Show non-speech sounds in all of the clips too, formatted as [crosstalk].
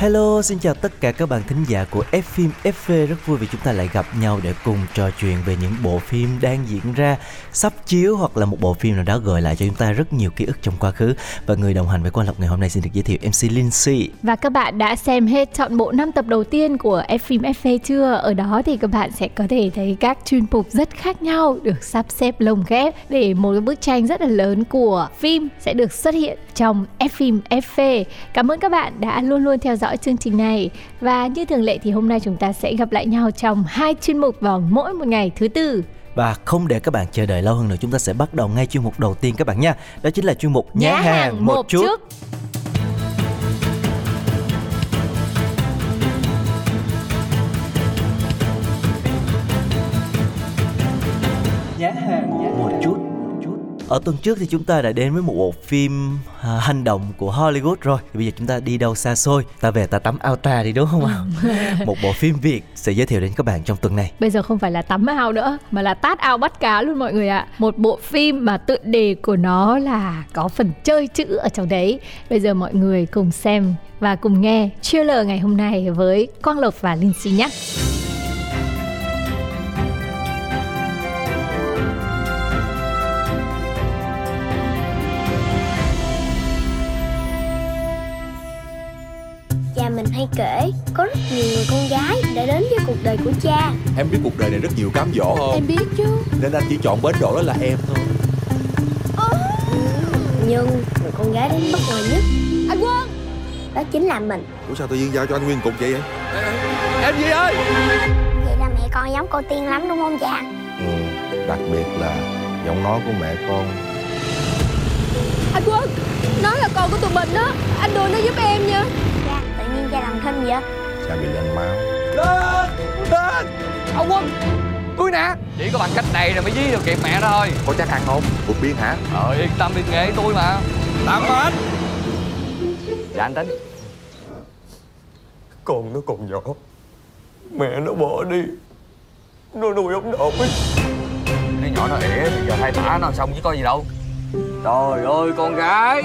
Hello, xin chào tất cả các bạn thính giả của F phim FV rất vui vì chúng ta lại gặp nhau để cùng trò chuyện về những bộ phim đang diễn ra, sắp chiếu hoặc là một bộ phim nào đó gợi lại cho chúng ta rất nhiều ký ức trong quá khứ. Và người đồng hành với Quang Lộc ngày hôm nay xin được giới thiệu MC Lindsay. Và các bạn đã xem hết chọn bộ 5 tập đầu tiên của F phim FV chưa? Ở đó thì các bạn sẽ có thể thấy các chuyên mục rất khác nhau được sắp xếp lồng ghép để một cái bức tranh rất là lớn của phim sẽ được xuất hiện trong F phim FV. Cảm ơn các bạn đã luôn luôn theo dõi chương trình này và như thường lệ thì hôm nay chúng ta sẽ gặp lại nhau trong hai chuyên mục vào mỗi một ngày thứ tư. Và không để các bạn chờ đợi lâu hơn nữa chúng ta sẽ bắt đầu ngay chuyên mục đầu tiên các bạn nha. Đó chính là chuyên mục Nhá, hàng một chút. Nhá Ở tuần trước thì chúng ta đã đến với một bộ phim à, hành động của Hollywood rồi. Thì bây giờ chúng ta đi đâu xa xôi, ta về ta tắm Alta đi đúng không ạ? [laughs] một bộ phim Việt sẽ giới thiệu đến các bạn trong tuần này. Bây giờ không phải là tắm ao nữa mà là tát ao bắt cá luôn mọi người ạ. Một bộ phim mà tựa đề của nó là có phần chơi chữ ở trong đấy. Bây giờ mọi người cùng xem và cùng nghe trailer ngày hôm nay với Quang Lộc và Linh Si nhé. Hay kể có rất nhiều người con gái đã đến với cuộc đời của cha. Em biết cuộc đời này rất nhiều cám dỗ. Không? Em biết chứ. Nên anh chỉ chọn bến đỗ đó là em thôi. Nhưng người con gái đến bất ngờ nhất Anh Quân Đó chính là mình. Ủa sao tự nhiên giao cho anh Nguyên cục vậy vậy? em gì ơi Vậy là mẹ con giống cô Tiên lắm đúng không cha? Ừ, đặc biệt là giọng nói của mẹ con. Anh Quân Nó là con của tụi mình đó Anh đưa nó giúp em nha Thinh vậy? Cha bị lên máu. Ông quân tôi nè. Chỉ có bằng cách này là mới dí được kịp mẹ đó thôi. Có chắc ăn không? Vượt biên hả? ờ yên tâm đi nghề tôi mà. Làm hết. Dạ anh tính. Con nó còn nhỏ. Mẹ nó bỏ đi. Nó nuôi ông nội. Cái nhỏ nó ỉa thì giờ thay tả nó xong chứ có gì đâu. Trời ơi con gái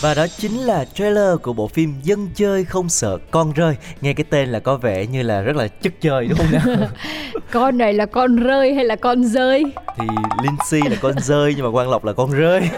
Và đó chính là trailer của bộ phim Dân chơi không sợ con rơi. Nghe cái tên là có vẻ như là rất là chất chơi đúng không nào? [laughs] Con này là con rơi hay là con rơi thì Lindsay là con rơi nhưng mà Quang Lộc là con rơi. [laughs]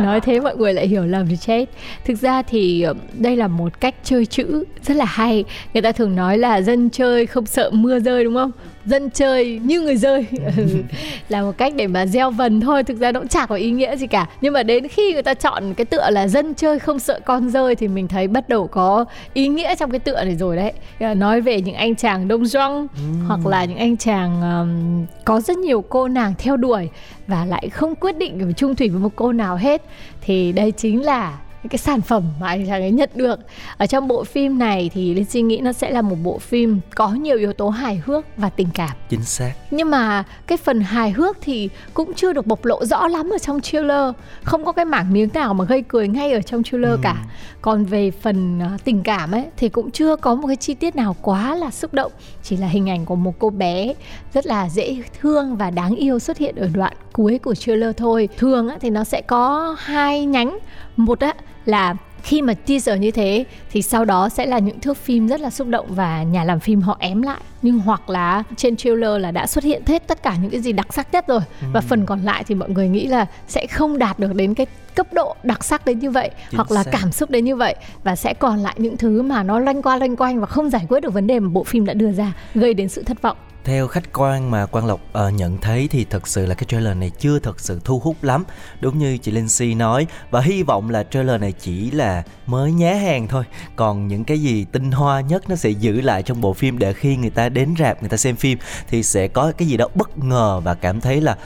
Nói thế mọi người lại hiểu lầm thì chết Thực ra thì ờ, đây là một cách chơi chữ rất là hay Người ta thường nói là dân chơi không sợ mưa rơi đúng không? Dân chơi như người rơi. Ừ, [laughs] [laughs] Là một cách để mà gieo vần thôi Thực ra nó cũng chả có ý nghĩa gì cả. Nhưng mà đến khi người ta chọn cái tựa là dân chơi không sợ con rơi Thì mình thấy bắt đầu có ý nghĩa trong cái tựa này rồi đấy. Ờ, Nói về những anh chàng đông doang Hoặc là những anh chàng ờm, có rất nhiều cô nàng theo đuổi và lại không quyết định chung thủy với một cô nào hết. Thì đây chính là những cái sản phẩm mà anh chàng ấy nhận được. Ở trong bộ phim này thì linh suy nghĩ nó sẽ là một bộ phim có nhiều yếu tố hài hước và tình cảm. Chính xác. nhưng mà cái phần hài hước thì cũng chưa được bộc lộ rõ lắm ở trong trailer. Không có cái mảng miếng nào mà gây cười ngay ở trong trailer Ừ. cả còn về phần ờ, tình cảm ấy thì cũng chưa có một cái chi tiết nào quá là xúc động. Chỉ là hình ảnh của một cô bé rất là dễ thương và đáng yêu xuất hiện ở đoạn cuối của trailer thôi. Thường á, thì nó sẽ có hai nhánh. Một á, là khi mà teaser như thế thì sau đó sẽ là những thước phim rất là xúc động và nhà làm phim họ ém lại. Nhưng hoặc là trên trailer là đã xuất hiện hết tất cả những cái gì đặc sắc nhất rồi. Và phần còn lại thì mọi người nghĩ là sẽ không đạt được đến cái cấp độ đặc sắc đến như vậy Chính hoặc là xác. cảm xúc đến như vậy. Và sẽ còn lại những thứ mà nó loanh qua loanh quanh và không giải quyết được vấn đề mà bộ phim đã đưa ra gây đến sự thất vọng theo khách quan mà Quang Lộc uh, nhận thấy thì thật sự là cái trailer này chưa thật sự thu hút lắm. Đúng như chị Linh Si nói và hy vọng là trailer này chỉ là mới nhá hàng thôi. Còn những cái gì tinh hoa nhất nó sẽ giữ lại trong bộ phim để khi người ta đến rạp người ta xem phim thì sẽ có cái gì đó bất ngờ và cảm thấy là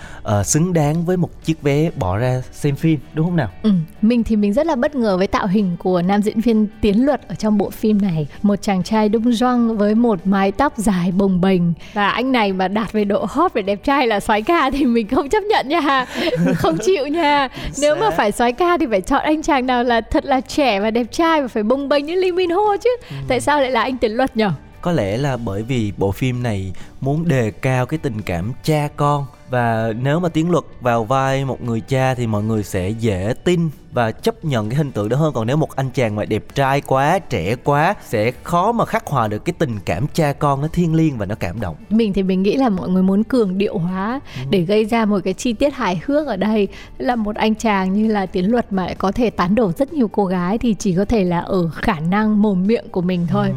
uh, xứng đáng với một chiếc vé bỏ ra xem phim đúng không nào? Ừ, mình thì mình rất là bất ngờ với tạo hình của nam diễn viên Tiến Luật ở trong bộ phim này. Một chàng trai đúng doang với một mái tóc dài bồng bềnh. Và anh này mà đạt về độ hot về đẹp trai là soái ca thì mình không chấp nhận nha [laughs] không chịu nha nếu mà phải soái ca thì phải chọn anh chàng nào là thật là trẻ và đẹp trai và phải bồng bềnh như Lee Min Ho chứ ừ. tại sao lại là anh Tiến Luật nhỉ? có lẽ là bởi vì bộ phim này muốn đề cao cái tình cảm cha con. Và nếu mà tiến luật vào vai một người cha thì mọi người sẽ dễ tin và chấp nhận cái hình tượng đó hơn. Còn nếu một anh chàng mà đẹp trai quá trẻ quá sẽ khó mà khắc hòa được cái tình cảm cha con nó thiêng liêng và nó cảm động. Mình thì mình nghĩ là mọi người muốn cường điệu hóa ừ. để gây ra một cái chi tiết hài hước ở đây. Là một anh chàng như là tiến luật mà có thể tán đổ rất nhiều cô gái thì chỉ có thể là ở khả năng mồm miệng của mình thôi. Ừ.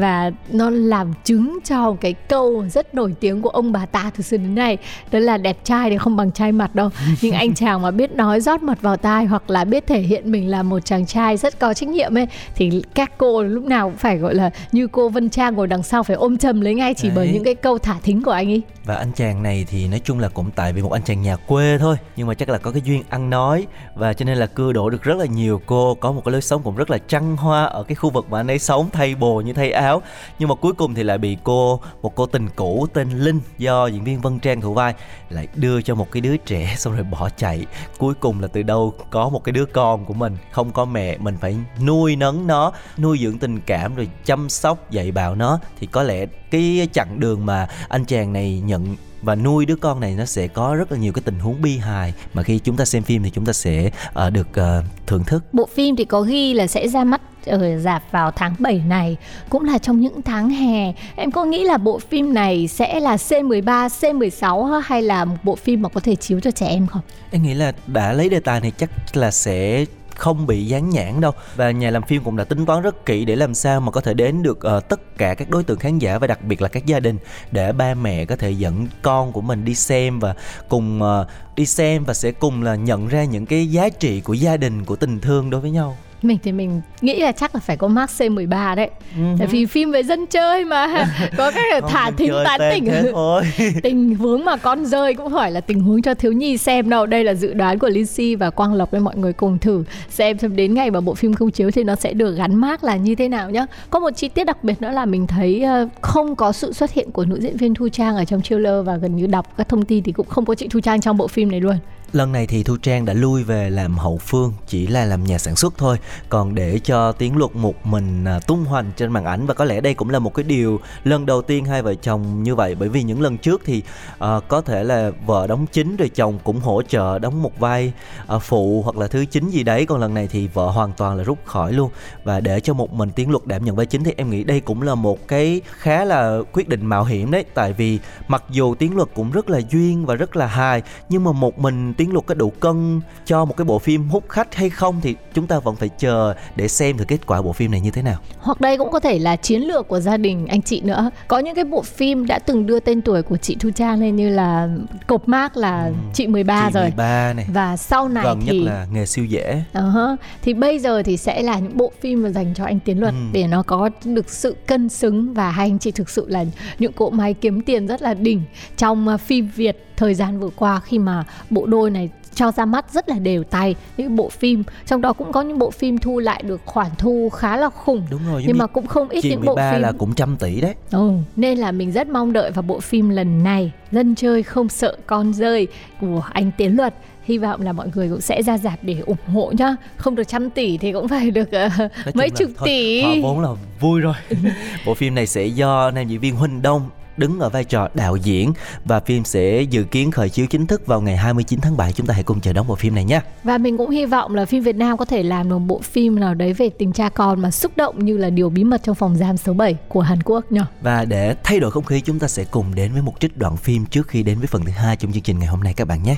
và nó làm chứng cho cái câu rất nổi tiếng của ông bà ta từ xưa đến nay. Đó là đẹp trai thì không bằng trai mặt đâu. [laughs] Nhưng anh chàng mà biết nói rót mật vào tai hoặc là biết biết thể hiện mình là một chàng trai rất có trách nhiệm ấy thì các cô lúc nào cũng phải gọi là như cô Vân Trang ngồi đằng sau phải ôm chầm lấy ngay chỉ Đấy. bởi những cái câu thả thính của anh ấy và anh chàng này thì nói chung là cũng tại vì một anh chàng nhà quê thôi, nhưng mà chắc là có cái duyên ăn nói. Và cho nên là cưa đổ được rất là nhiều cô, có một cái lối sống cũng rất là trăng hoa ở cái khu vực mà anh ấy sống, thay bồ như thay áo. Nhưng mà cuối cùng thì lại bị cô, một cô tình cũ tên Linh do diễn viên Vân Trang thủ vai, lại đưa cho một cái đứa trẻ [laughs] xong rồi bỏ chạy. Cuối cùng là từ đâu có một cái đứa con của mình, không có mẹ, mình phải nuôi nấng nó, nuôi dưỡng tình cảm rồi chăm sóc, dạy bảo nó. Thì có lẽ cái chặng đường mà anh chàng này nhận và nuôi đứa con này nó sẽ có rất là nhiều cái tình huống bi hài mà khi chúng ta xem phim thì chúng ta sẽ uh, được uh, thưởng thức. Bộ phim thì có ghi là sẽ ra mắt ở dạp vào tháng 7 này cũng là trong những tháng hè. Em có nghĩ là bộ phim này sẽ là C13, C16 hay là một bộ phim mà có thể chiếu cho trẻ em không? Em nghĩ là đã lấy đề tài này chắc là sẽ không bị dán nhãn đâu. Và nhà làm phim cũng đã tính toán rất kỹ để làm sao mà có thể đến được uh, tất cả các đối tượng khán giả và đặc biệt là các gia đình để ba mẹ có thể dẫn con của mình đi xem và cùng uh, đi xem và sẽ cùng là nhận ra những cái giá trị của gia đình của tình thương đối với nhau mình thì mình nghĩ là chắc là phải có Mark C13 đấy. Uh-huh. tại vì phim về dân chơi mà [laughs] có cái thả thính tán tỉnh [laughs] tình. huống mà con rơi cũng phải là tình huống cho thiếu nhi xem đâu. Đây là dự đoán của Linh Si và Quang Lộc với mọi người cùng thử xem xem đến ngày mà bộ phim không chiếu thì nó sẽ được gắn mác là như thế nào nhá. Có một chi tiết đặc biệt nữa là mình thấy ờ, không có sự xuất hiện của nữ diễn viên Thu Trang ở trong trailer và gần như đọc các thông tin thì cũng không có chị Thu Trang trong bộ phim này luôn Lần này thì Thu Trang đã lui về làm hậu phương Chỉ là làm nhà sản xuất thôi. Còn để cho Tiến Luật một mình à, tung hoành trên màn ảnh Và có lẽ đây cũng là một cái điều lần đầu tiên hai vợ chồng như vậy. Bởi vì những lần trước thì uh, có thể là vợ đóng chính Rồi chồng cũng hỗ trợ đóng một vai uh, phụ hoặc là thứ chính gì đấy. Còn lần này thì vợ hoàn toàn là rút khỏi luôn. Và để cho một mình Tiến Luật đảm nhận vai chính Thì em nghĩ đây cũng là một cái khá là quyết định mạo hiểm đấy. Tại vì mặc dù Tiến Luật cũng rất là duyên và rất là hài Nhưng mà một mình Tiến Luật có đủ cân cho một cái bộ phim hút khách hay không thì chúng ta vẫn phải chờ để xem thử kết quả bộ phim này như thế nào. Hoặc đây cũng có thể là chiến lược của gia đình anh chị nữa. Có những cái bộ phim đã từng đưa tên tuổi của chị Thu Trang lên như là cột mác là ừ. chị 13 chị rồi. 13 này. Và sau này Gần thì nhất là nghề siêu dễ. Uh-huh. Thì bây giờ thì sẽ là những bộ phim mà dành cho anh Tiến Luật ừ. để nó có được sự cân xứng và hai anh chị thực sự là những cỗ máy kiếm tiền rất là đỉnh trong uh, phim Việt thời gian vừa qua khi mà bộ đôi này cho ra mắt rất là đều tay những bộ phim. Trong đó cũng có những bộ phim thu lại được khoản thu khá là khủng. Đúng rồi nhưng mà cũng không ít những bộ phim là cũng trăm tỷ đấy. Ừ, nên là mình rất mong đợi vào bộ phim lần này. Dân chơi không sợ con rơi của anh Tiến Luật. Hy vọng là mọi người cũng sẽ ra dạp để ủng hộ nhá. Không được trăm tỷ thì cũng phải được uh, mấy chục tỷ. vốn là vui rồi. [laughs] Bộ phim này sẽ do nam diễn viên Huỳnh Đông đứng ở vai trò đạo diễn và phim sẽ dự kiến khởi chiếu chính thức vào ngày 29 tháng 7 chúng ta hãy cùng chờ đón bộ phim này nhé. Và mình cũng hy vọng là phim Việt Nam có thể làm được bộ phim nào đấy về tình cha con mà xúc động như là điều bí mật trong phòng giam số 7 của Hàn Quốc nhỉ? Và để thay đổi không khí chúng ta sẽ cùng đến với một trích đoạn phim trước khi đến với phần thứ hai trong chương trình ngày hôm nay các bạn nhé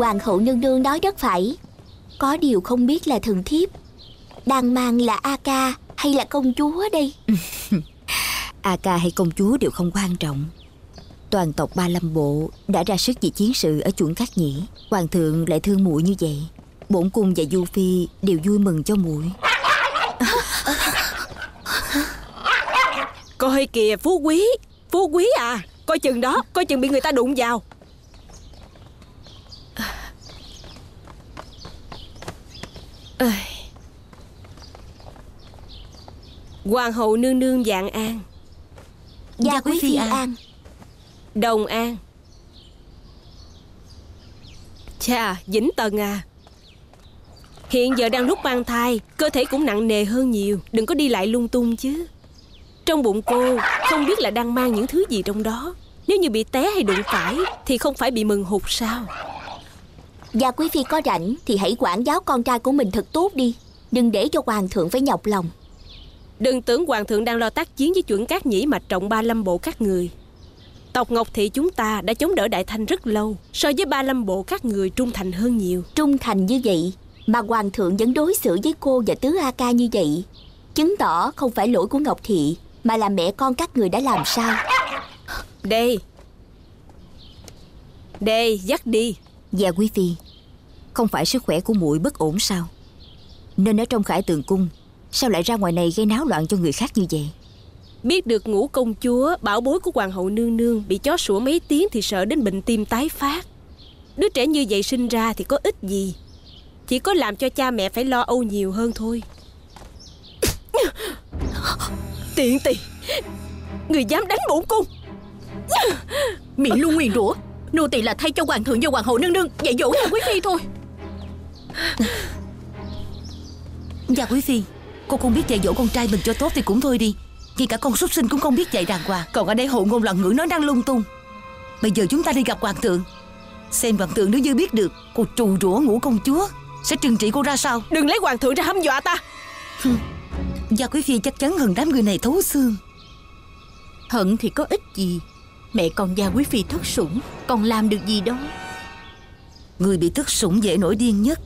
Hoàng hậu nương nương nói rất phải. Có điều không biết là thần thiếp Đang mang là A ca hay là công chúa đây? [laughs] A ca hay công chúa đều không quan trọng. Toàn tộc Ba Lâm Bộ đã ra sức vì chiến sự ở chuẩn Cát Nhĩ. Hoàng thượng lại thương muội như vậy. Bổn cung và Du Phi đều vui mừng cho muội. Coi kìa phú quý Phú quý à. Coi chừng đó Coi chừng bị người ta đụng vào Ơi. Hoàng hậu nương nương dạng an. Gia quý phi an. Đồng an. Chà Vĩnh Tần à. Hiện giờ đang lúc mang thai Cơ thể cũng nặng nề hơn nhiều. Đừng có đi lại lung tung chứ. Trong bụng cô Không biết là đang mang những thứ gì trong đó. Nếu như bị té hay đụng phải Thì không phải bị mừng hụt sao? Gia quý phi có rảnh Thì hãy quản giáo con trai của mình thật tốt đi. Đừng để cho hoàng thượng phải nhọc lòng Đừng tưởng hoàng thượng đang lo tác chiến với chuẩn cát nhĩ mạch trọng ba lâm bộ các người. Tộc Ngọc Thị chúng ta đã chống đỡ Đại Thanh rất lâu So với ba lâm bộ các người trung thành hơn nhiều. Trung thành như vậy Mà hoàng thượng vẫn đối xử với cô và tứ A ca như vậy Chứng tỏ không phải lỗi của Ngọc Thị Mà là mẹ con các người đã làm sao Đây Đây dắt đi. Dạ quý phi Không phải sức khỏe của muội bất ổn sao? Nên ở trong khải tường cung Sao lại ra ngoài này gây náo loạn cho người khác như vậy? Biết được ngũ công chúa Bảo bối của hoàng hậu nương nương Bị chó sủa mấy tiếng thì sợ đến bệnh tim tái phát. Đứa trẻ như vậy sinh ra thì có ích gì? Chỉ có làm cho cha mẹ phải lo âu nhiều hơn thôi. [coughs] Tiện tì Người dám đánh bổn cung. [coughs] Miệng luôn nguyền rủa Nô tỳ là thay cho hoàng thượng và hoàng hậu nương nương Dạy dỗ nhà quý phi thôi. Dạ quý phi Cô không biết dạy dỗ con trai mình cho tốt thì cũng thôi đi. Ngay cả con súc sinh cũng không biết dạy đàng hoàng. Còn ở đây hộ ngôn loạn ngữ nói năng lung tung. Bây giờ chúng ta đi gặp hoàng thượng. Xem hoàng thượng nếu như biết được Cô trù rủa ngũ công chúa Sẽ trừng trị cô ra sao. Đừng lấy hoàng thượng ra hăm dọa ta. Gia quý phi chắc chắn hận đám người này thấu xương. Hận thì có ích gì? Mẹ con gia quý phi thất sủng Còn làm được gì đâu Người bị thất sủng dễ nổi điên nhất.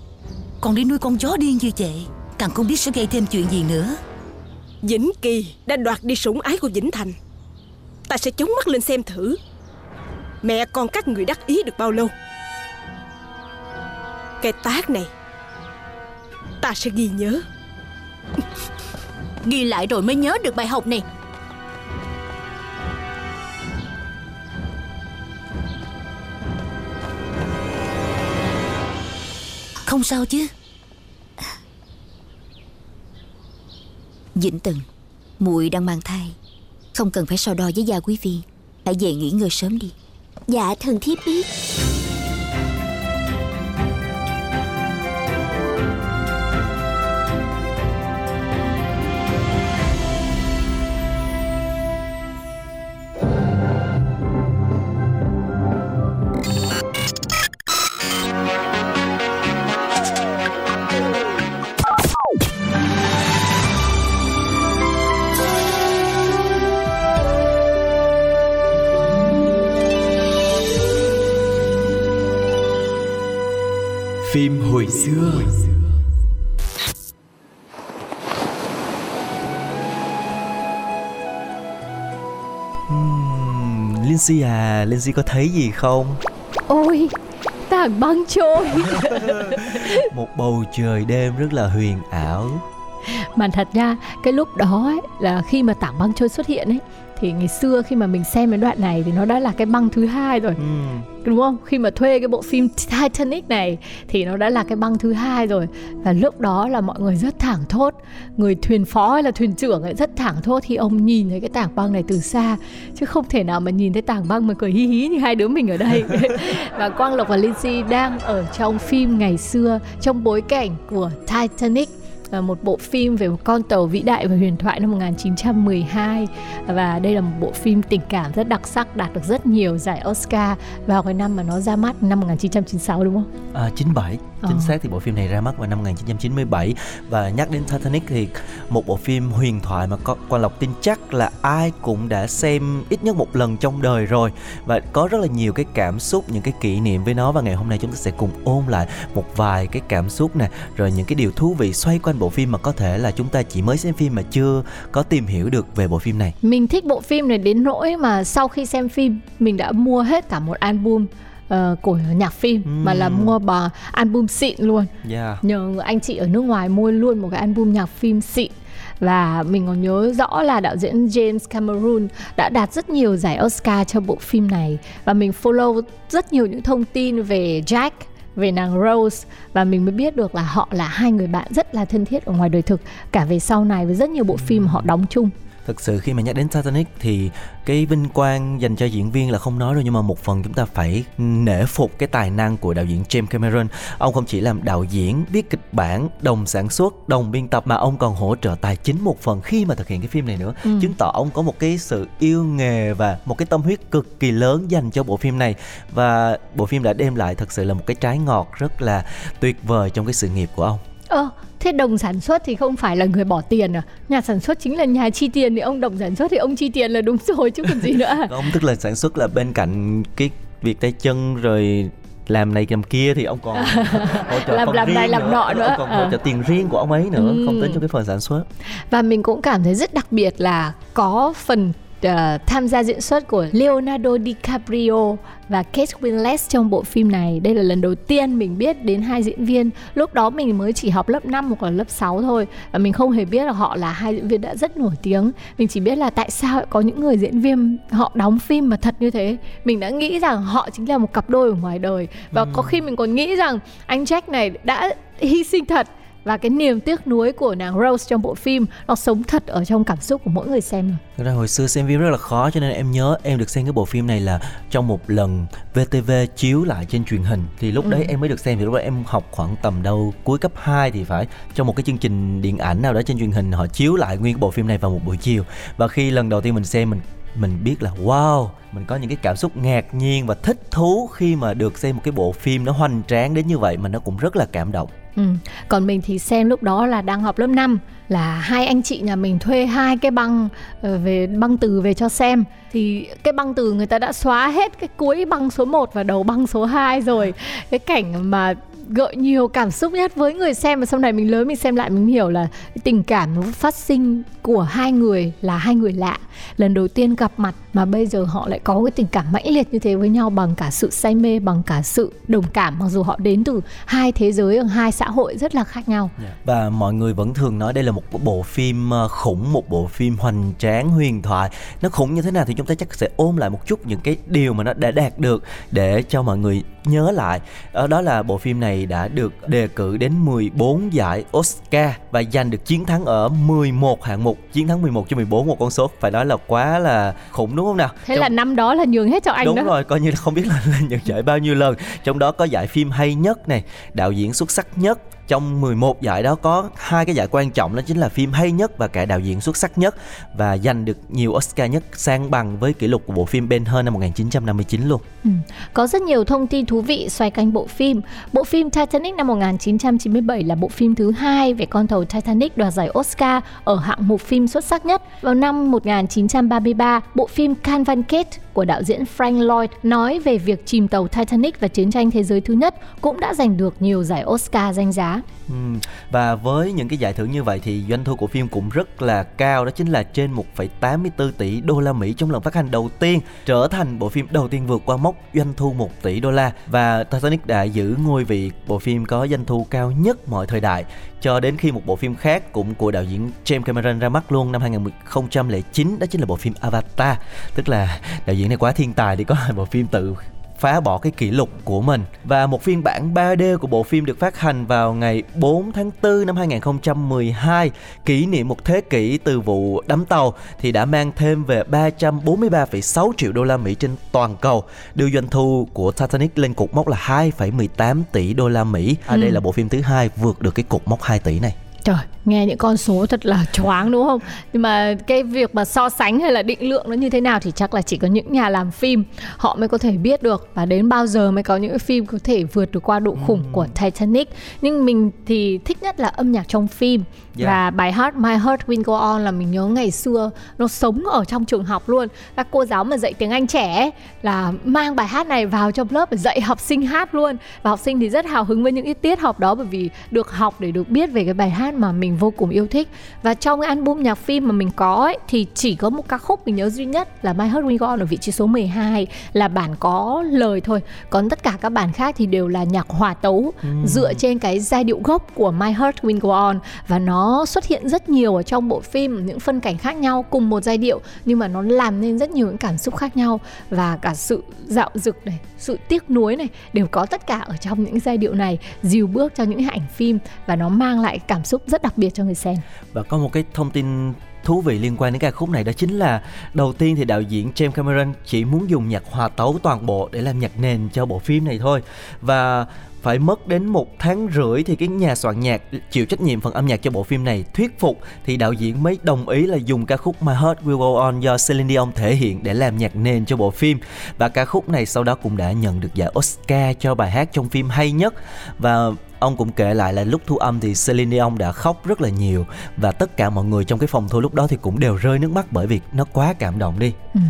Còn đi nuôi con chó điên như vậy Càng không biết sẽ gây thêm chuyện gì nữa. Vĩnh Kỳ đã đoạt đi sủng ái của Vĩnh Thành. Ta sẽ chống mắt lên xem thử. Mẹ con các người đắc ý được bao lâu? Cái tác này Ta sẽ ghi nhớ. [laughs] Ghi lại rồi mới nhớ được bài học này. Không sao chứ Vĩnh Tần muội đang mang thai. Không cần phải so đo với gia quý phi. Hãy về nghỉ ngơi sớm đi. Dạ thần thiếp biết. Hồi xưa. Ừm, Lindsay à, Lindsay có thấy gì không? Ôi, tảng băng trôi. [laughs] Một bầu trời đêm rất là huyền ảo. Mà thật ra cái lúc đó ấy, là khi mà tảng băng trôi xuất hiện ấy thì ngày xưa khi mà mình xem cái đoạn này thì nó đã là cái băng thứ hai rồi. Ừm, đúng không? Khi mà thuê cái bộ phim Titanic này thì nó đã là cái băng thứ hai rồi. Và lúc đó là mọi người rất thảng thốt. Người thuyền phó hay là thuyền trưởng ấy rất thảng thốt khi ông nhìn thấy cái tảng băng này từ xa. Chứ không thể nào mà nhìn thấy tảng băng mà cười hí hí như hai đứa mình ở đây. [laughs] Và Quang Lộc và Lindsay đang ở trong phim ngày xưa trong bối cảnh của Titanic Ờ, một bộ phim về một con tàu vĩ đại và huyền thoại năm 1912 và đây là một bộ phim tình cảm rất đặc sắc đạt được rất nhiều giải Oscar vào cái năm mà nó ra mắt năm 1996 đúng không? à, 97 chính Ờ. xác thì bộ phim này ra mắt vào năm 1997 và nhắc đến Titanic thì một bộ phim huyền thoại mà có Quang Lộc tin chắc là ai cũng đã xem ít nhất một lần trong đời rồi. Và có rất là nhiều cái cảm xúc những cái kỷ niệm với nó. Và ngày hôm nay chúng ta sẽ cùng ôn lại một vài cái cảm xúc nè. Rồi những cái điều thú vị xoay quanh bộ phim mà có thể là chúng ta chỉ mới xem phim mà chưa có tìm hiểu được về bộ phim này. Mình thích bộ phim này đến nỗi mà sau khi xem phim mình đã mua hết cả một album ờ, của nhạc phim mà là mua bà album xịn luôn. yeah. Nhờ anh chị ở nước ngoài mua luôn một cái album nhạc phim xịn. Và mình còn nhớ rõ là đạo diễn James Cameron đã đạt rất nhiều giải Oscar cho bộ phim này. Và mình follow rất nhiều những thông tin về Jack về nàng Rose. Và mình mới biết được là họ là hai người bạn rất là thân thiết ở ngoài đời thực cả về sau này với rất nhiều bộ phim họ đóng chung Thực sự khi mà nhắc đến Titanic thì cái vinh quang dành cho diễn viên là không nói rồi nhưng mà một phần chúng ta phải nể phục cái tài năng của đạo diễn James Cameron. Ông không chỉ làm đạo diễn, viết kịch bản, đồng sản xuất, đồng biên tập mà ông còn hỗ trợ tài chính một phần khi mà thực hiện cái phim này nữa. Ừ. Chứng tỏ ông có một cái sự yêu nghề và một cái tâm huyết cực kỳ lớn dành cho bộ phim này và bộ phim đã đem lại thật sự là một cái trái ngọt rất là tuyệt vời trong cái sự nghiệp của ông. Ơ, thế đồng sản xuất thì không phải là người bỏ tiền à? Nhà sản xuất chính là nhà chi tiền thì ông đồng sản xuất thì ông chi tiền là đúng rồi chứ còn gì nữa. [laughs] ông tức là sản xuất là bên cạnh cái việc tay chân rồi làm này làm kia thì ông còn [laughs] hỗ trợ Làm- làm này làm nọ ông nữa. còn Ờ. hỗ trợ tiền riêng của ông ấy nữa Ừ. không tính trong cái phần sản xuất Và mình cũng cảm thấy rất đặc biệt là có phần ờ, tham gia diễn xuất của Leonardo DiCaprio và Kate Winslet trong bộ phim này. Đây là lần đầu tiên mình biết đến hai diễn viên. Lúc đó mình mới chỉ học lớp 5 hoặc là lớp 6 thôi và mình không hề biết là họ là hai diễn viên đã rất nổi tiếng. Mình chỉ biết là tại sao có những người diễn viên họ đóng phim mà thật như thế. Mình đã nghĩ rằng họ chính là một cặp đôi ở ngoài đời và có khi mình còn nghĩ rằng anh Jack này đã hy sinh thật và cái niềm tiếc nuối của nàng Rose trong bộ phim nó sống thật ở trong cảm xúc của mỗi người xem rồi. Thực ra hồi xưa xem phim rất là khó cho nên em nhớ em được xem cái bộ phim này là trong một lần VTV chiếu lại trên truyền hình thì lúc Ừ. đấy em mới được xem thì lúc đó em học khoảng tầm đâu cuối cấp 2 thì phải trong một cái chương trình điện ảnh nào đó trên truyền hình họ chiếu lại nguyên cái bộ phim này vào một buổi chiều và khi lần đầu tiên mình xem mình mình biết là wow, mình có những cái cảm xúc ngạc nhiên và thích thú khi mà được xem một cái bộ phim nó hoành tráng đến như vậy mà nó cũng rất là cảm động Ừ. Còn mình thì xem lúc đó là đang học lớp 5 là hai anh chị nhà mình thuê hai cái băng ờ, về, băng từ về cho xem thì cái băng từ người ta đã xóa hết cái cuối băng số 1 và đầu băng số 2 rồi. Cái cảnh mà gợi nhiều cảm xúc nhất với người xem và sau này mình lớn mình xem lại mình hiểu là cái tình cảm nó phát sinh của hai người là hai người lạ. Lần đầu tiên gặp mặt mà bây giờ họ lại có cái tình cảm mãnh liệt như thế với nhau bằng cả sự say mê bằng cả sự đồng cảm mặc dù họ đến từ hai thế giới ở hai xã hội rất là khác nhau. Và mọi người vẫn thường nói đây là một bộ phim ờ, khủng một bộ phim hoành tráng huyền thoại. Nó khủng như thế nào thì chúng ta chắc sẽ ôm lại một chút những cái điều mà nó đã đạt được để cho mọi người nhớ lại. Ờ, đó là bộ phim này đã được đề cử đến 14 giải Oscar và giành được chiến thắng ở 11 hạng mục chiến thắng 11 trên 14 một con số phải nói là quá là khủng đúng không nào thế Trong- là năm đó là nhường hết cho anh Đúng đó rồi, coi như là không biết là lên nhận giải bao nhiêu lần. Trong đó có giải phim hay nhất này, đạo diễn xuất sắc nhất. Trong 11 giải đó có hai cái giải quan trọng đó chính là phim hay nhất và cả đạo diễn xuất sắc nhất và giành được nhiều Oscar nhất sang bằng với kỷ lục của bộ phim Ben Hur năm 1959 luôn. Ừ. Có rất nhiều thông tin thú vị xoay quanh bộ phim. Bộ phim Titanic năm 1997 là bộ phim thứ hai về con tàu Titanic đoạt giải Oscar ở hạng mục phim xuất sắc nhất. Vào năm 1933, bộ phim Can Van Kate của đạo diễn Frank Lloyd nói về việc chìm tàu Titanic và chiến tranh thế giới thứ nhất cũng đã giành được nhiều giải Oscar danh giá. Ừ, và với những cái giải thưởng như vậy thì doanh thu của phim cũng rất là cao đó chính là trên 1,84 tỷ đô la Mỹ trong lần phát hành đầu tiên trở thành bộ phim đầu tiên vượt qua mốc doanh thu 1 tỷ đô la. Và Titanic đã giữ ngôi vị bộ phim có doanh thu cao nhất mọi thời đại cho đến khi một bộ phim khác cũng của đạo diễn James Cameron ra mắt luôn năm 2009 đó chính là bộ phim Avatar. Tức là đạo diễn này quá thiên tài để có bộ phim tự phá bỏ cái kỷ lục của mình. Và một phiên bản 3D của bộ phim được phát hành vào ngày 4 tháng 4 năm 2012 kỷ niệm một thế kỷ từ vụ đắm tàu thì đã mang thêm về 343,6 triệu đô la Mỹ trên toàn cầu. Đưa doanh thu của Titanic lên cột mốc là 2,18 tỷ đô la Mỹ. À, đây Ừ. là bộ phim thứ hai vượt được cái cột mốc 2 tỷ này. Trời, nghe những con số thật là choáng đúng không? Nhưng mà cái việc mà so sánh hay là định lượng nó như thế nào thì chắc là chỉ có những nhà làm phim họ mới có thể biết được và đến bao giờ mới có những cái phim có thể vượt được qua độ khủng của Titanic. Nhưng mình thì thích nhất là âm nhạc trong phim Dạ. và bài hát My Heart Will Go On là mình nhớ ngày xưa nó sống ở trong trường học luôn. Các cô giáo mà dạy tiếng Anh trẻ ấy, là mang bài hát này vào trong lớp để dạy học sinh hát luôn và học sinh thì rất hào hứng với những cái tiết học đó bởi vì được học để được biết về cái bài hát mà mình vô cùng yêu thích. Và trong cái album nhạc phim mà mình có ấy, thì chỉ có một ca khúc mình nhớ duy nhất là My Heart Will Go On ở vị trí số 12 là bản có lời thôi. Còn tất cả các bản khác thì đều là nhạc hòa tấu dựa trên cái giai điệu gốc của My Heart Will Go On. Và nó xuất hiện rất nhiều ở trong bộ phim những phân cảnh khác nhau cùng một giai điệu nhưng mà nó làm nên rất nhiều những cảm xúc khác nhau. Và cả sự dạo dực này sự tiếc nuối này đều có tất cả ở trong những giai điệu này dìu bước cho những ảnh phim. Và nó mang lại cảm xúc rất đặc biệt cho người xem. Và có một cái thông tin thú vị liên quan đến ca khúc này, đó chính là đầu tiên thì đạo diễn James Cameron chỉ muốn dùng nhạc hòa tấu toàn bộ để làm nhạc nền cho bộ phim này thôi. Và phải mất đến một tháng rưỡi thì cái nhà soạn nhạc chịu trách nhiệm phần âm nhạc cho bộ phim này thuyết phục thì đạo diễn mới đồng ý là dùng ca khúc My Heart Will Go On do Celine Dion thể hiện để làm nhạc nền cho bộ phim. Và ca khúc này sau đó cũng đã nhận được giải Oscar cho bài hát trong phim hay nhất. Và ông cũng kể lại là lúc thu âm thì Celine Dion đã khóc rất là nhiều và tất cả mọi người trong cái phòng thu lúc đó thì cũng đều rơi nước mắt bởi vì nó quá cảm động đi. Ừ.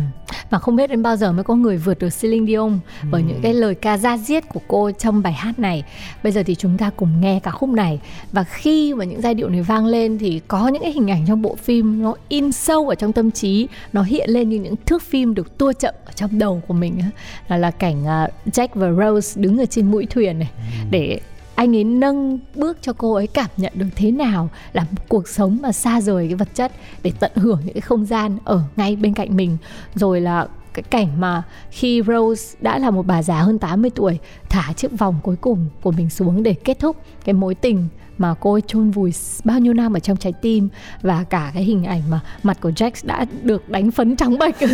Mà không biết đến bao giờ mới có người vượt được Celine Dion bởi những cái lời ca da diết của cô trong bài hát này. Bây giờ thì chúng ta cùng nghe cả khúc này và khi mà những giai điệu này vang lên thì có những cái hình ảnh trong bộ phim nó in sâu ở trong tâm trí, nó hiện lên như những thước phim được tua chậm ở trong đầu của mình là là cảnh à, Jack và Rose đứng ở trên mũi thuyền này để anh ấy nâng bước cho cô ấy cảm nhận được thế nào là một cuộc sống mà xa rời cái vật chất để tận hưởng những cái không gian ở ngay bên cạnh mình. Rồi là cái cảnh mà khi Rose đã là một bà già hơn 80 tuổi, thả chiếc vòng cuối cùng của mình xuống để kết thúc cái mối tình mà cô ấy chôn vùi bao nhiêu năm ở trong trái tim và cả cái hình ảnh mà mặt của Jack đã được đánh phấn trắng bệch [laughs]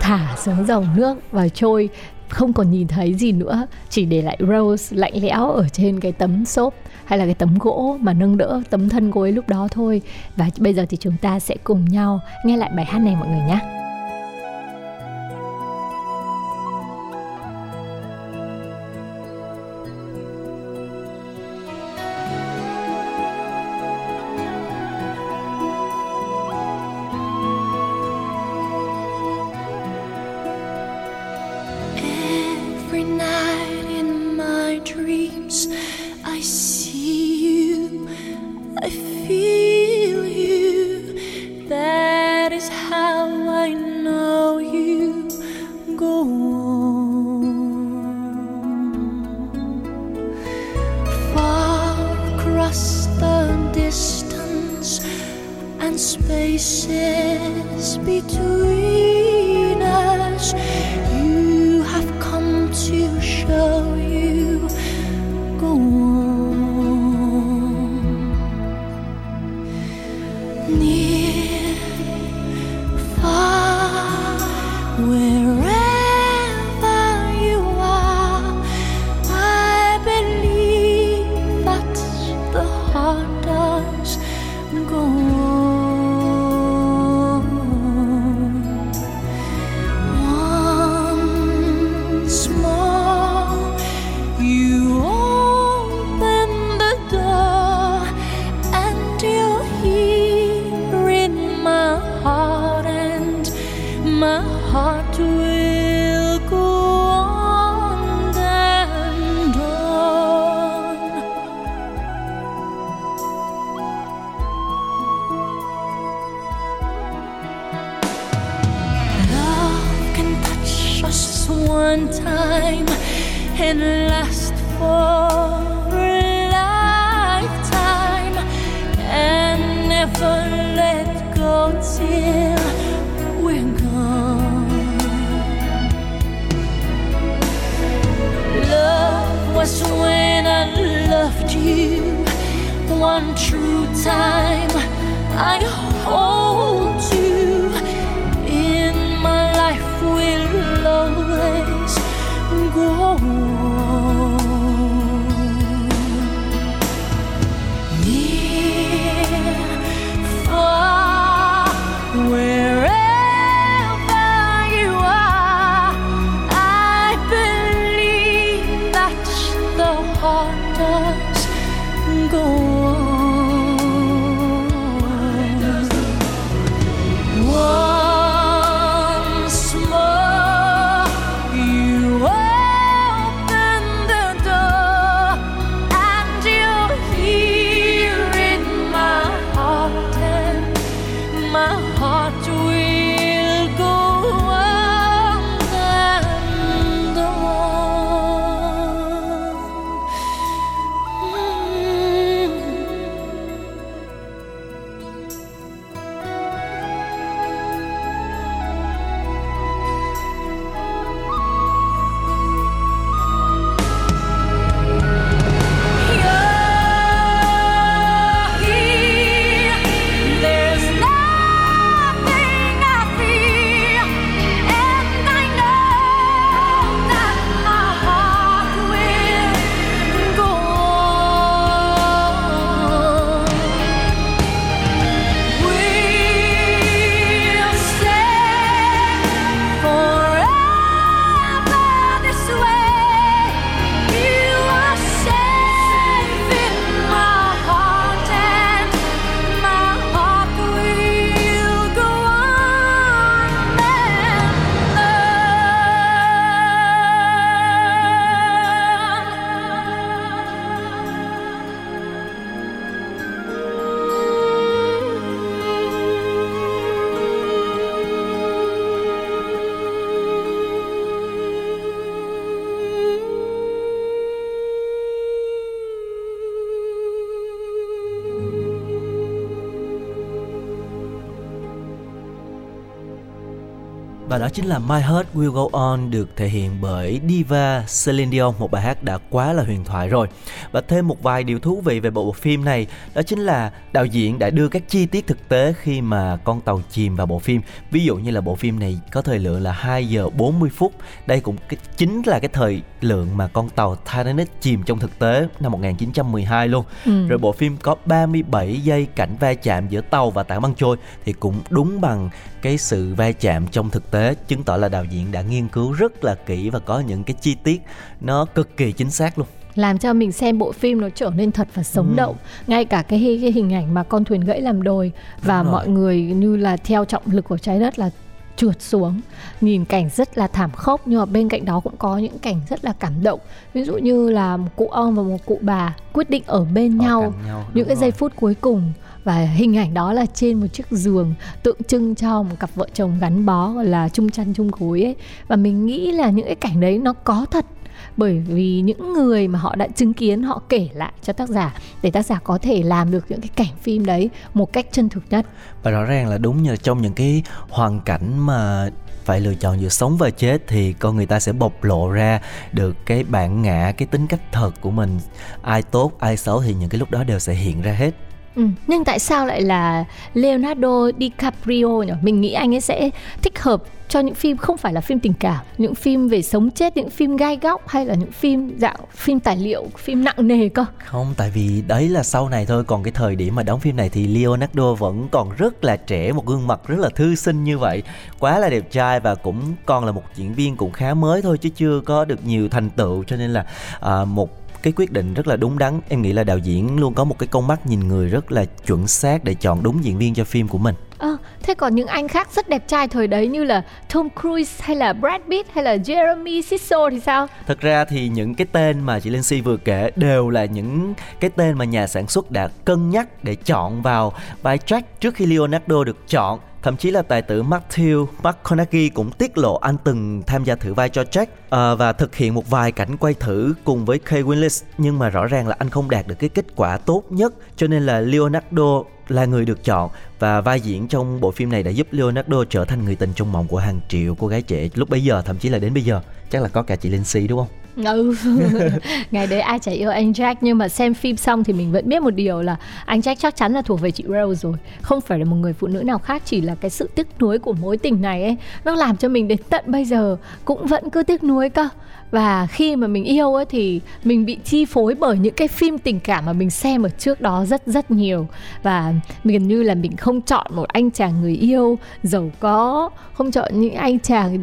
thả xuống dòng nước và trôi không còn nhìn thấy gì nữa, chỉ để lại Rose lạnh lẽo ở trên cái tấm xốp hay là cái tấm gỗ mà nâng đỡ tấm thân cô ấy lúc đó thôi. Và bây giờ thì chúng ta sẽ cùng nhau nghe lại bài hát này mọi người nhé. Spaces between us. You have come to one time and last for a lifetime and never let go till we're gone. Love was when I loved you one true time. I hold you will always go chính là My Heart Will Go On được thể hiện bởi diva Celine Dion, một bài hát đã quá là huyền thoại rồi. Và thêm một vài điều thú vị về bộ phim này, đó chính là đạo diễn đã đưa các chi tiết thực tế khi mà con tàu chìm vào bộ phim. Ví dụ như là bộ phim này có thời lượng là 2 giờ 40 phút. Đây cũng chính là cái thời lượng mà con tàu Titanic chìm trong thực tế năm 1912 luôn. Ừ. Rồi bộ phim có 37 giây cảnh va chạm giữa tàu và tảng băng trôi thì cũng đúng bằng cái sự va chạm trong thực tế chứng tỏ là đạo diễn đã nghiên cứu rất là kỹ và có những cái chi tiết nó cực kỳ chính xác luôn làm cho mình xem bộ phim nó trở nên thật và sống ừ. động. Ngay cả cái, cái hình ảnh mà con thuyền gãy làm đồi và mọi người như là theo trọng lực của trái đất là trượt xuống. Nhìn cảnh rất là thảm khốc nhưng mà bên cạnh đó cũng có những cảnh rất là cảm động. Ví dụ như là một cụ ông và một cụ bà quyết định ở bên ở nhau, nhau những cái rồi. giây phút cuối cùng. Và hình ảnh đó là trên một chiếc giường tượng trưng cho một cặp vợ chồng gắn bó gọi là chung chăn chung gối ấy. Và mình nghĩ là những cái cảnh đấy nó có thật bởi vì những người mà họ đã chứng kiến, họ kể lại cho tác giả để tác giả có thể làm được những cái cảnh phim đấy một cách chân thực nhất. Và rõ ràng là đúng như là trong những cái hoàn cảnh mà phải lựa chọn giữa sống và chết thì con người ta sẽ bộc lộ ra được cái bản ngã, cái tính cách thật của mình. Ai tốt, ai xấu thì những cái lúc đó đều sẽ hiện ra hết. Ừ. Nhưng tại sao lại là Leonardo DiCaprio nhỉ? Mình nghĩ anh ấy sẽ thích hợp cho những phim không phải là phim tình cảm, những phim về sống chết, những phim gai góc hay là những phim dạng phim tài liệu, phim nặng nề cơ. Không, tại vì đấy là sau này thôi, còn cái thời điểm mà đóng phim này thì Leonardo vẫn còn rất là trẻ, một gương mặt rất là thư sinh như vậy, quá là đẹp trai và cũng còn là một diễn viên cũng khá mới thôi chứ chưa có được nhiều thành tựu cho nên là à, một cái quyết định rất là đúng đắn. Em nghĩ là đạo diễn luôn có một cái con mắt nhìn người rất là chuẩn xác để chọn đúng diễn viên cho phim của mình. À, thế còn những anh khác rất đẹp trai thời đấy như là Tom Cruise hay là Brad Pitt hay là Jeremy Sisso thì sao? Thật ra thì những cái tên mà chị Linh Si vừa kể đều là những cái tên mà nhà sản xuất đã cân nhắc để chọn vào vai Jack trước khi Leonardo được chọn Thậm chí là tài tử Matthew McConaughey cũng tiết lộ anh từng tham gia thử vai cho Jack uh, và thực hiện một vài cảnh quay thử cùng với Kay Winslet. Nhưng mà rõ ràng là anh không đạt được cái kết quả tốt nhất cho nên là Leonardo là người được chọn. Và vai diễn trong bộ phim này đã giúp Leonardo trở thành người tình trong mộng của hàng triệu cô gái trẻ lúc bấy giờ thậm chí là đến bây giờ. Chắc là có cả chị Lindsay đúng không? Ừ. [laughs] [laughs] Ngày đấy ai chả yêu anh Jack nhưng mà xem phim xong thì mình vẫn biết một điều là anh Jack chắc chắn là thuộc về chị Rose rồi. Không phải là một người phụ nữ nào khác chỉ là cái sự tiếc nuối của mối tình này ấy nó làm cho mình đến tận bây giờ cũng vẫn cứ tiếc nuối cơ. Và khi mà mình yêu ấy thì mình bị chi phối bởi những cái phim tình cảm mà mình xem ở trước đó rất rất nhiều. Và gần như là mình không chọn một anh chàng người yêu giàu có không chọn những anh chàng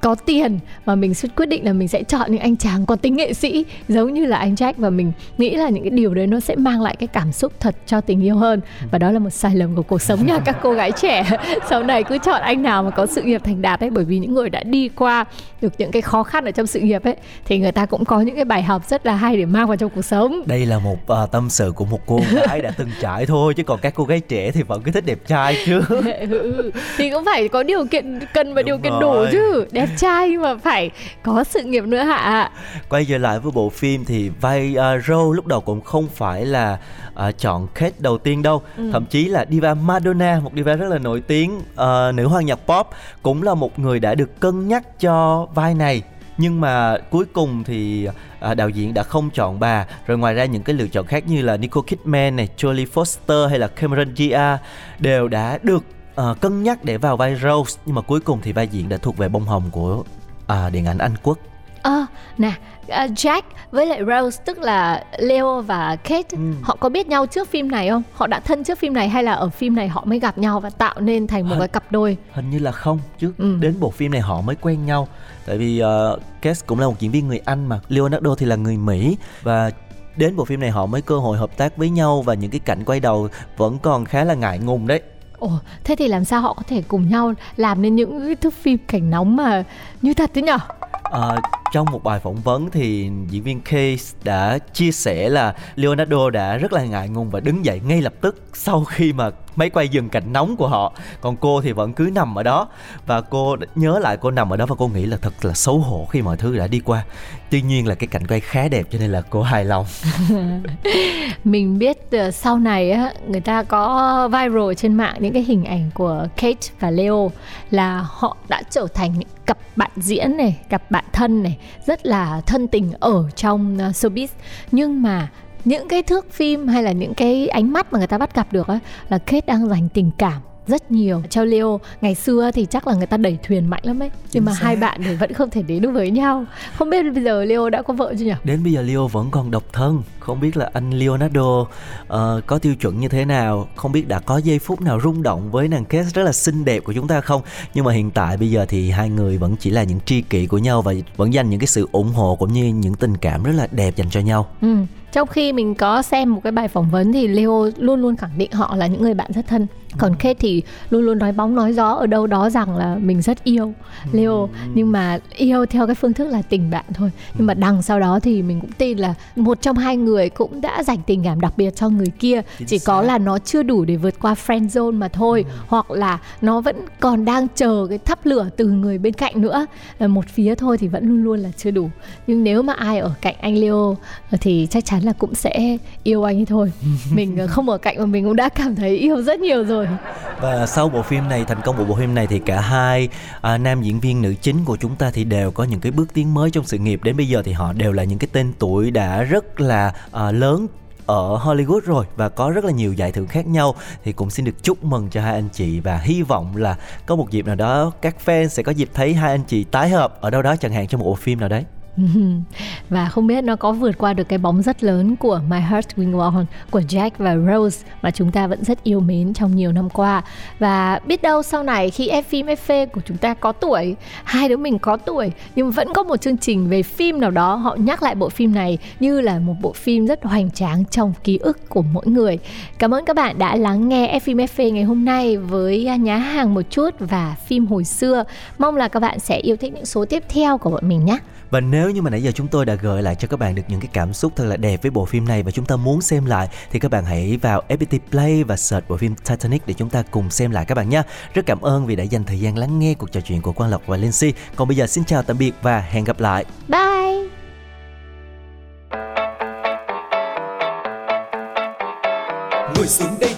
có tiền mà mình quyết định là mình sẽ chọn những anh chàng có tính nghệ sĩ giống như là anh Jack và mình nghĩ là những cái điều đấy nó sẽ mang lại cái cảm xúc thật cho tình yêu hơn. Và đó là một sai lầm của cuộc sống nha các cô gái trẻ. [laughs] Sau này cứ chọn anh nào mà có sự nghiệp thành đạt ấy bởi vì những người đã đi qua được những cái khó khăn ở trong sự nghiệp ấy thì người ta cũng có những cái bài học rất là hay để mang vào trong cuộc sống. Đây là một uh, tâm sự của một cô gái đã từng trải thôi chứ còn các cô gái trẻ thì vẫn cứ thích đẹp trai chứ. [laughs] Ừ, thì cũng phải có điều kiện cần và Đúng điều kiện rồi. đủ chứ. Đẹp đẹp trai mà phải có sự nghiệp nữa hả quay trở lại với bộ phim thì vai uh, Rose lúc đầu cũng không phải là uh, chọn Kate đầu tiên đâu. Ừ. thậm chí là diva Madonna một diva rất là nổi tiếng uh, nữ hoàng nhạc pop cũng là một người đã được cân nhắc cho vai này. Nhưng mà cuối cùng thì à, đạo diễn đã không chọn bà. Rồi ngoài ra những cái lựa chọn khác như là Nicole Kidman này, Jodie Foster hay là Cameron Diaz đều đã được uh, cân nhắc để vào vai Rose nhưng mà cuối cùng thì vai diễn đã thuộc về bông hồng của uh, điện ảnh Anh Quốc. Ờ, à, nè, uh, Jack với lại Rose tức là Leo và Kate ừ. họ có biết nhau trước phim này không? Họ đã thân trước phim này hay là ở phim này họ mới gặp nhau và tạo nên thành một hình, cái cặp đôi? Hình như là không, trước ừ. đến bộ phim này họ mới quen nhau. Tại vì uh, Kate cũng là một diễn viên người Anh mà Leonardo thì là người Mỹ và đến bộ phim này họ mới cơ hội hợp tác với nhau và những cái cảnh quay đầu vẫn còn khá là ngại ngùng đấy Ồ, thế thì làm sao họ có thể cùng nhau làm nên những cái thước phim cảnh nóng mà như thật thế nhở? À, trong một bài phỏng vấn thì diễn viên Case đã chia sẻ là Leonardo đã rất là ngại ngùng và đứng dậy ngay lập tức sau khi mà máy quay dừng cảnh nóng của họ. Còn cô thì vẫn cứ nằm ở đó và cô nhớ lại cô nằm ở đó và cô nghĩ là thật là xấu hổ khi mọi thứ đã đi qua. Tuy nhiên là cái cảnh quay khá đẹp cho nên là cô hài lòng. [laughs] Mình biết uh, sau này á người ta có viral trên mạng những cái hình ảnh của Kate và Leo là họ đã trở thành những cặp bạn diễn này, cặp bạn thân này, rất là thân tình ở trong ờ, showbiz. Nhưng mà những cái thước phim hay là những cái ánh mắt mà người ta bắt gặp được ấy là Kate đang dành tình cảm rất nhiều. Cho Leo ngày xưa thì chắc là người ta đẩy thuyền mạnh lắm ấy nhưng mà hai bạn thì vẫn không thể đến được với nhau. Không biết bây giờ Leo đã có vợ chưa nhỉ? Đến bây giờ Leo vẫn còn độc thân. Không biết là anh Leonardo uh, có tiêu chuẩn như thế nào? Không biết đã có giây phút nào rung động với nàng Kate rất là xinh đẹp của chúng ta không? Nhưng mà hiện tại bây giờ thì hai người vẫn chỉ là những tri kỷ của nhau và vẫn dành những cái sự ủng hộ cũng như những tình cảm rất là đẹp dành cho nhau. Ừ. trong khi mình có xem một cái bài phỏng vấn thì Leo luôn luôn khẳng định họ là những người bạn rất thân. Còn Kate thì luôn luôn nói bóng nói gió ở đâu đó rằng là mình rất yêu Leo. Nhưng mà yêu theo cái phương thức là tình bạn thôi. Nhưng mà đằng sau đó thì mình cũng tin là một trong hai người cũng đã dành tình cảm đặc biệt cho người kia. Chỉ có là nó chưa đủ để vượt qua friend zone mà thôi. Ừ. hoặc là nó vẫn còn đang chờ cái thắp lửa từ người bên cạnh nữa. Một phía thôi thì vẫn luôn luôn là chưa đủ. Nhưng nếu mà ai ở cạnh anh Leo thì chắc chắn là cũng sẽ yêu anh ấy thôi. [laughs] Mình không ở cạnh mà mình cũng đã cảm thấy yêu rất nhiều rồi. Và sau bộ phim này thành công của bộ phim này thì cả hai à, nam diễn viên nữ chính của chúng ta thì đều có những cái bước tiến mới trong sự nghiệp. Đến bây giờ thì họ đều là những cái tên tuổi đã rất là à, lớn ở Hollywood rồi và có rất là nhiều giải thưởng khác nhau. Thì cũng xin được chúc mừng cho hai anh chị và hy vọng là có một dịp nào đó các fan sẽ có dịp thấy hai anh chị tái hợp ở đâu đó chẳng hạn trong một bộ phim nào đấy [laughs] và không biết nó có vượt qua được cái bóng rất lớn của My Heart Will Go On của Jack và Rose mà chúng ta vẫn rất yêu mến trong nhiều năm qua. Và biết đâu sau này khi F phim FV của chúng ta có tuổi, hai đứa mình có tuổi, nhưng vẫn có một chương trình về phim nào đó, họ nhắc lại bộ phim này như là một bộ phim rất hoành tráng trong ký ức của mỗi người. Cảm ơn các bạn đã lắng nghe F phim FV ngày hôm nay với nhá hàng một chút và phim hồi xưa. Mong là các bạn sẽ yêu thích những số tiếp theo của bọn mình nhé và nếu như mà nãy giờ chúng tôi đã gợi lại cho các bạn được những cái cảm xúc thật là đẹp với bộ phim này và chúng ta muốn xem lại thì các bạn hãy vào FPT Play và search bộ phim Titanic để chúng ta cùng xem lại các bạn nhé. Rất cảm ơn vì đã dành thời gian lắng nghe cuộc trò chuyện của Quang Lộc và Linh Si. Còn bây giờ xin chào tạm biệt và hẹn gặp lại. Bye. Ngồi xuống đây